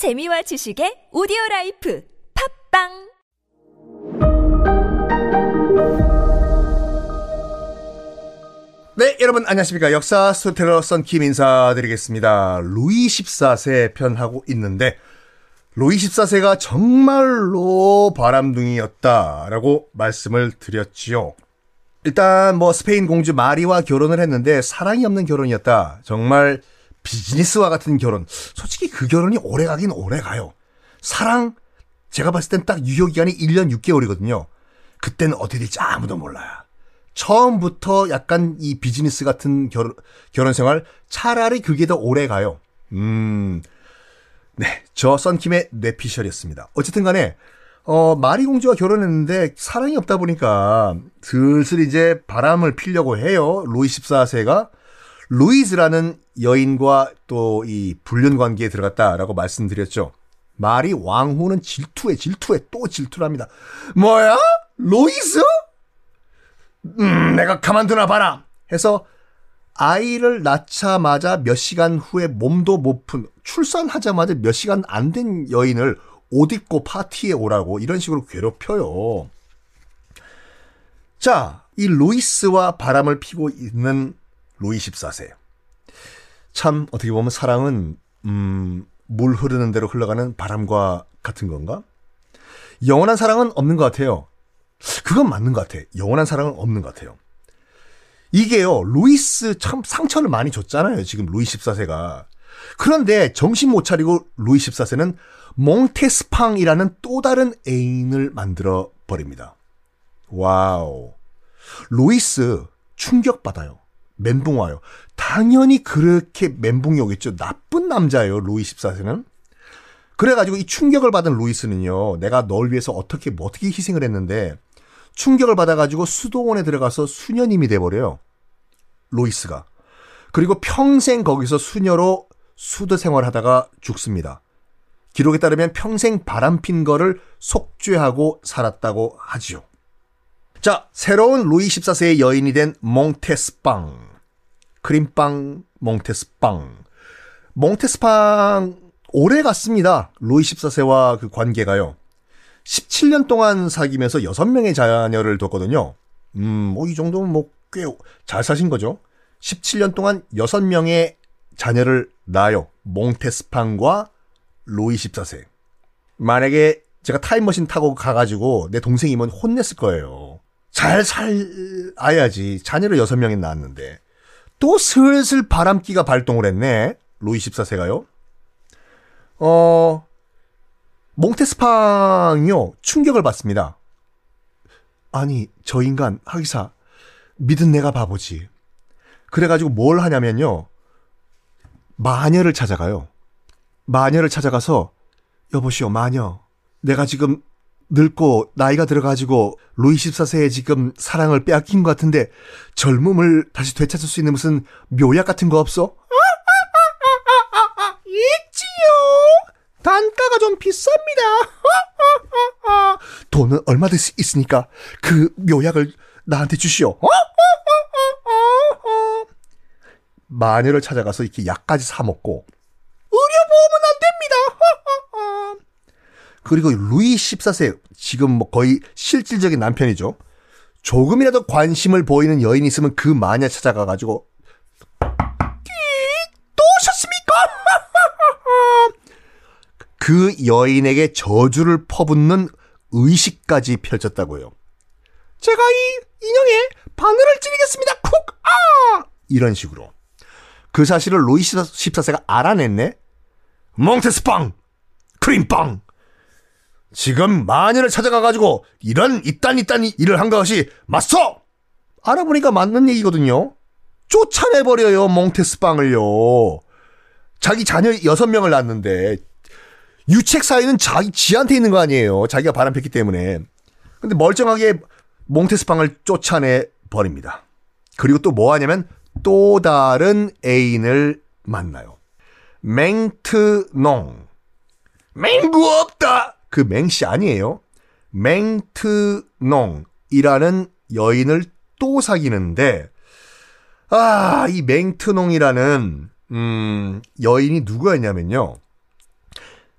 재미와 지식의 오디오 life 팟빵 네, 여러분 안녕하십니까. 역사 스토테러 썬킴 인사드리겠습니다. 루이 14세 편하고 있는데 루이 14세가 정말로 바람둥이였다라고 말씀을 드렸지요. 일단 뭐 스페인 공주 마리와 결혼을 했는데 사랑이 없는 결혼이었다. 정말 비즈니스와 같은 결혼. 솔직히 그 결혼이 오래 가긴 오래 가요. 사랑 제가 봤을 땐 딱 유효 기간이 1년 6개월이거든요. 그때는 어떻게 될지 아무도 몰라요. 처음부터 약간 이 비즈니스 같은 결혼, 결혼 생활 차라리 그게 더 오래 가요. 음. 네. 저 썬킴의 뇌피셜이었습니다. 어쨌든 간에 어, 마리 공주와 결혼했는데 사랑이 없다 보니까 슬슬 이제 바람을 피려고 해요. 루이 14세가 루이즈라는 여인과 또 이 불륜 관계에 들어갔다라고 말씀드렸죠. 마리 왕후는 질투에 질투에 또 질투를 합니다. 뭐야? 루이즈? 음, 내가 가만두나 봐라. 해서 아이를 낳자마자 몇 시간 후에 몸도 못 푼, 출산하자마자 몇 시간 안 된 여인을 옷 입고 파티에 오라고 이런 식으로 괴롭혀요. 자, 이 루이스와 바람을 피고 있는 루이 14세. 참, 어떻게 보면 사랑은, 음, 물 흐르는 대로 흘러가는 바람과 같은 건가? 영원한 사랑은 없는 것 같아요. 그건 맞는 것 같아. 영원한 사랑은 없는 것 같아요. 이게요, 루이스 참 상처를 많이 줬잖아요. 지금 루이 14세가. 그런데 정신 못 차리고 루이 14세는 몽테스팡이라는 또 다른 애인을 만들어 버립니다. 와우. 루이즈 충격받아요. 멘붕 와요. 당연히 그렇게 멘붕이 오겠죠. 나쁜 남자예요, 루이 14세는. 그래가지고 이 충격을 받은 루이즈는요, 내가 널 위해서 어떻게, 뭐 어떻게 희생을 했는데, 충격을 받아가지고 수도원에 들어가서 수녀님이 돼버려요. 루이즈가. 그리고 평생 거기서 수녀로 수도 생활하다가 죽습니다. 기록에 따르면 평생 바람핀 거를 속죄하고 살았다고 하지요. 자, 새로운 루이 14세의 여인이 된 몽테스빵. 크림빵, 몽테스빵. 몽테스빵 오래 갔습니다. 루이 14세와 그 관계가요. 17년 동안 사귀면서 6명의 자녀를 뒀거든요. 음, 뭐 이 정도면 뭐 꽤 잘 사신 거죠. 17년 동안 6명의 자녀를 낳아요. 몽테스팡과 로이 14세. 만약에 제가 타임머신 타고 가가지고 내 동생이면 혼냈을 거예요. 잘 살아야지. 자녀를 6명이 낳았는데. 또 슬슬 바람기가 발동을 했네. 로이 14세가요. 어, 몽테스팡이요, 충격을 받습니다. 아니, 저 인간, 하기사, 믿은 내가 바보지. 그래가지고 뭘 하냐면요, 마녀를 찾아가요. 마녀를 찾아가서, 여보시오, 마녀. 내가 지금 늙고 나이가 들어가지고 루이 14세에 지금 사랑을 빼앗긴 것 같은데 젊음을 다시 되찾을 수 있는 무슨 묘약 같은 거 없어? 있지요. 단가가 좀 비쌉니다. 돈은 얼마든 있으니까 그 묘약을 나한테 주시오. 마녀를 찾아가서 이렇게 약까지 사 먹고 의료 보험은 안 됩니다. 그리고 루이 14세 지금 뭐 거의 실질적인 남편이죠. 조금이라도 관심을 보이는 여인이 있으면 그 마녀 찾아가 가지고 또 오셨습니까? 그 여인에게 저주를 퍼붓는 의식까지 펼쳤다고요. 제가 이 인형에 바늘을 찌르겠습니다. 쿡! 아! 이런 식으로. 그 사실을 로이 14세가 알아냈네? 몽테스빵! 크림빵! 지금 마녀를 찾아가가지고 이런 이딴 이딴 일을 한 것이 맞소! 알아보니까 맞는 얘기거든요. 쫓아내버려요, 몽테스빵을요. 자기 자녀 6명을 낳았는데 유책 사유는 자기 지한테 있는 거 아니에요. 자기가 바람 폈기 때문에. 근데 멀쩡하게 몽테스팡을 쫓아내 버립니다. 그리고 또 뭐 하냐면 또 다른 애인을 만나요. 맹트농. 맹구 없다! 그 맹씨 아니에요. 맹트농이라는 여인을 또 사귀는데, 아, 이 맹트농이라는, 음, 여인이 누구였냐면요.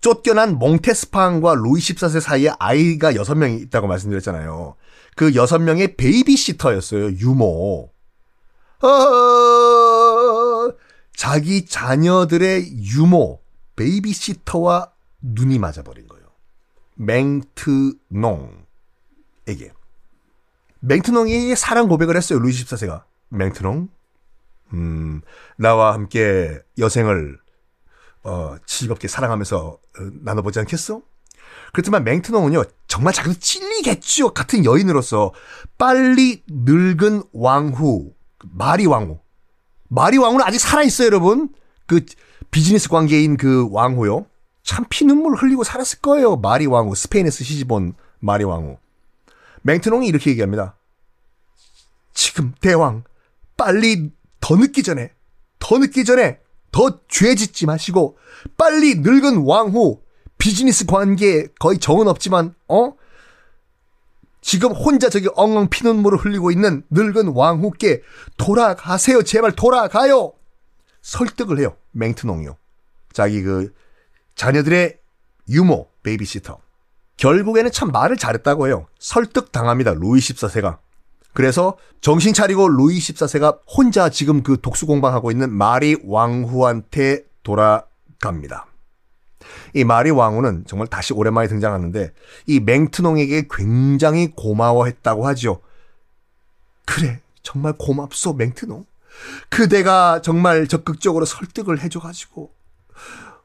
쫓겨난 몽테스팡과 루이 14세 사이에 아이가 6명이 있다고 말씀드렸잖아요. 그 6명의 베이비시터였어요. 유모. 어, 자기 자녀들의 유모, 베이비시터와 눈이 맞아버린 거예요. 맹트농에게. 맹트농이 사랑 고백을 했어요. 루이 14세가. 맹트농, 음, 나와 함께 여생을 어, 즐겁게 사랑하면서 어, 나눠보지 않겠어? 그렇지만 맹트농은요, 정말 자기도 찔리겠죠. 같은 여인으로서 빨리 늙은 왕후, 마리 왕후. 마리 왕후는 아직 살아있어요, 여러분. 그 비즈니스 관계인 그 왕후요. 참 피눈물 흘리고 살았을 거예요. 마리 왕후. 스페인에서 시집온 마리 왕후. 맹트농이 이렇게 얘기합니다. 지금 대왕, 빨리 더 늦기 전에, 더 늦기 전에 더 죄 짓지 마시고 빨리 늙은 왕후 비즈니스 관계에 거의 정은 없지만 어 지금 혼자 저기 엉엉 피눈물을 흘리고 있는 늙은 왕후께 돌아가세요 제발 돌아가요 설득을 해요 맹트농이요 자기 그 자녀들의 유모 베이비시터 결국에는 참 말을 잘했다고 해요 설득 당합니다 루이 14세가 그래서 정신 차리고 루이 14세가 혼자 지금 그 독수 공방하고 있는 마리 왕후한테 돌아갑니다. 이 마리 왕후는 정말 다시 오랜만에 등장하는데 이 맹트농에게 굉장히 고마워했다고 하죠. 그래, 정말 고맙소, 맹트농. 그대가 정말 적극적으로 설득을 해줘가지고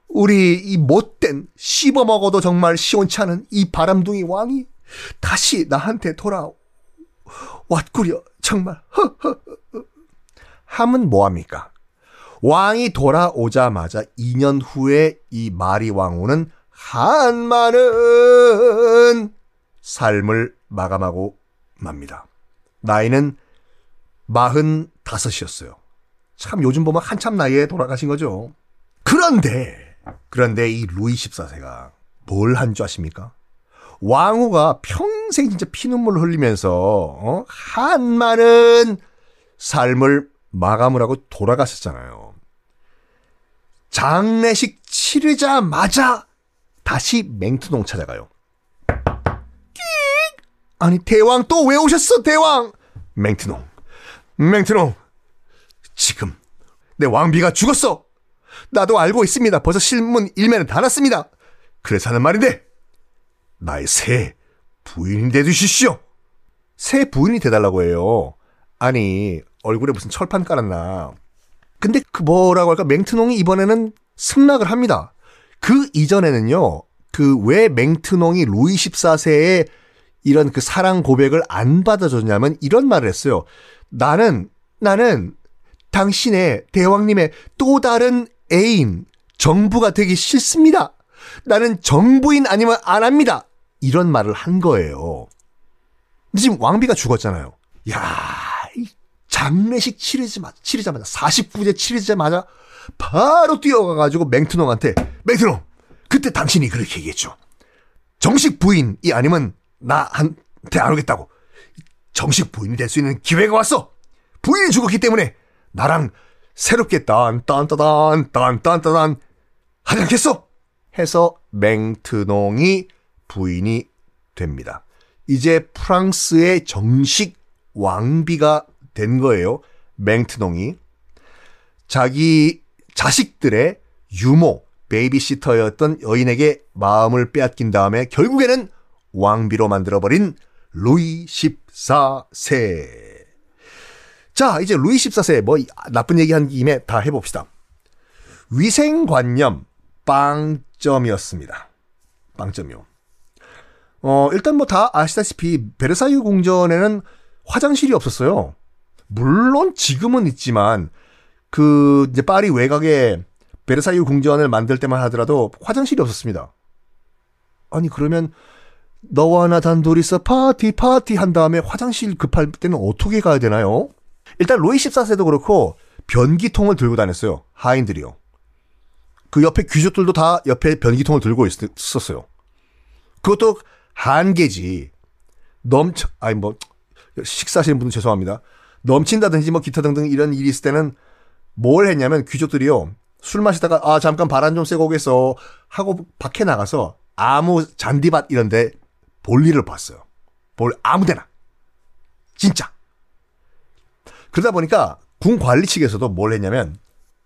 우리 이 못된 씹어 먹어도 정말 시원치 않은 이 바람둥이 왕이 다시 나한테 돌아 왔구려 정말 허허 함은 뭐합니까? 왕이 돌아오자마자 2년 후에 이 마리 왕후는 한많은 삶을 마감하고 맙니다. 나이는 45이었어요. 참 요즘 보면 한참 나이에 돌아가신 거죠. 그런데 그런데 이 루이 14세가 뭘 한 줄 아십니까? 왕후가 평생 진짜 피눈물 흘리면서 어? 한 많은 삶을 마감을 하고 돌아갔었잖아요. 장례식 치르자마자 다시 맹투동 찾아가요. 아니 대왕 또 왜 오셨어 대왕? 맹트농 맹트농 지금 내 왕비가 죽었어. 나도 알고 있습니다. 벌써 실문 일면에 다 났습니다. 그래서 하는 말인데 나의 새 부인이 돼주십시오. 새 부인이 돼달라고 해요. 아니 얼굴에 무슨 철판 깔았나. 근데 그 뭐라고 할까 맹트농이 이번에는 승낙을 합니다. 그 이전에는요. 그 왜 맹트농이 루이 14세의 이런 그 사랑 고백을 안 받아줬냐면 이런 말을 했어요. 나는 나는 당신의 대왕님의 또 다른 애인 정부가 되기 싫습니다. 나는 정부인 아니면 안 합니다. 이런 말을 한 거예요. 근데 지금 왕비가 죽었잖아요. 야, 이 장례식 치르자마자, 치르자마자, 49제 치르자마자 바로 뛰어가가지고 맹트농한테, 맹트농! 그때 당신이 그렇게 얘기했죠. 정식 부인이 아니면 나한테 안 오겠다고. 정식 부인이 될 수 있는 기회가 왔어! 부인이 죽었기 때문에 나랑 새롭게 딴딴따단, 딴딴따단 하지 않겠어? 해서 맹트농이 부인이 됩니다. 이제 프랑스의 정식 왕비가 된 거예요. 맹트농이. 자기 자식들의 유모, 베이비시터였던 여인에게 마음을 빼앗긴 다음에 결국에는 왕비로 만들어버린 루이 14세. 자, 이제 루이 14세, 뭐, 나쁜 얘기 한 김에 다 해봅시다. 위생관념, 빵점이었습니다. 빵점이요. 어, 일단 뭐 다 아시다시피 베르사유 궁전에는 화장실이 없었어요. 물론 지금은 있지만 그 이제 파리 외곽에 베르사유 궁전을 만들 때만 하더라도 화장실이 없었습니다. 아니 그러면 너와 나 단둘이서 파티 파티 한 다음에 화장실 급할 때는 어떻게 가야 되나요? 일단 로이 14세도 그렇고 변기통을 들고 다녔어요. 하인들이요. 그 옆에 귀족들도 다 옆에 변기통을 들고 있었어요. 그것도 한계지. 넘쳐, 아니 뭐, 식사하시는 분들 죄송합니다. 넘친다든지 뭐 기타 등등 이런 일이 있을 때는 뭘 했냐면 귀족들이요. 술 마시다가 아 잠깐 바람 좀 쐬고 오겠어 하고 밖에 나가서 아무 잔디밭 이런데 볼일을 봤어요. 볼 아무 데나 진짜. 그러다 보니까 궁 관리 측에서도 뭘 했냐면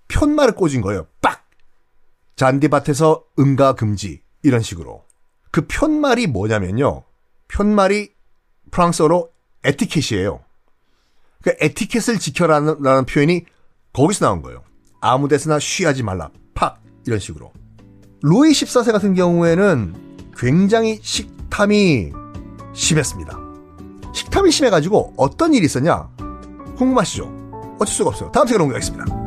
편말을 꽂은 거예요. 빡 잔디밭에서 응가 금지 이런 식으로. 그 편말이 뭐냐면요. 편말이 프랑스어로 에티켓이에요. 그 에티켓을 지켜라는 라는 표현이 거기서 나온 거예요. 아무 데서나 쉬하지 말라. 팍 이런 식으로. 루이 14세 같은 경우에는 굉장히 식탐이 심했습니다. 식탐이 심해가지고 어떤 일이 있었냐? 궁금하시죠? 어쩔 수가 없어요. 다음 시간에 공개하겠습니다.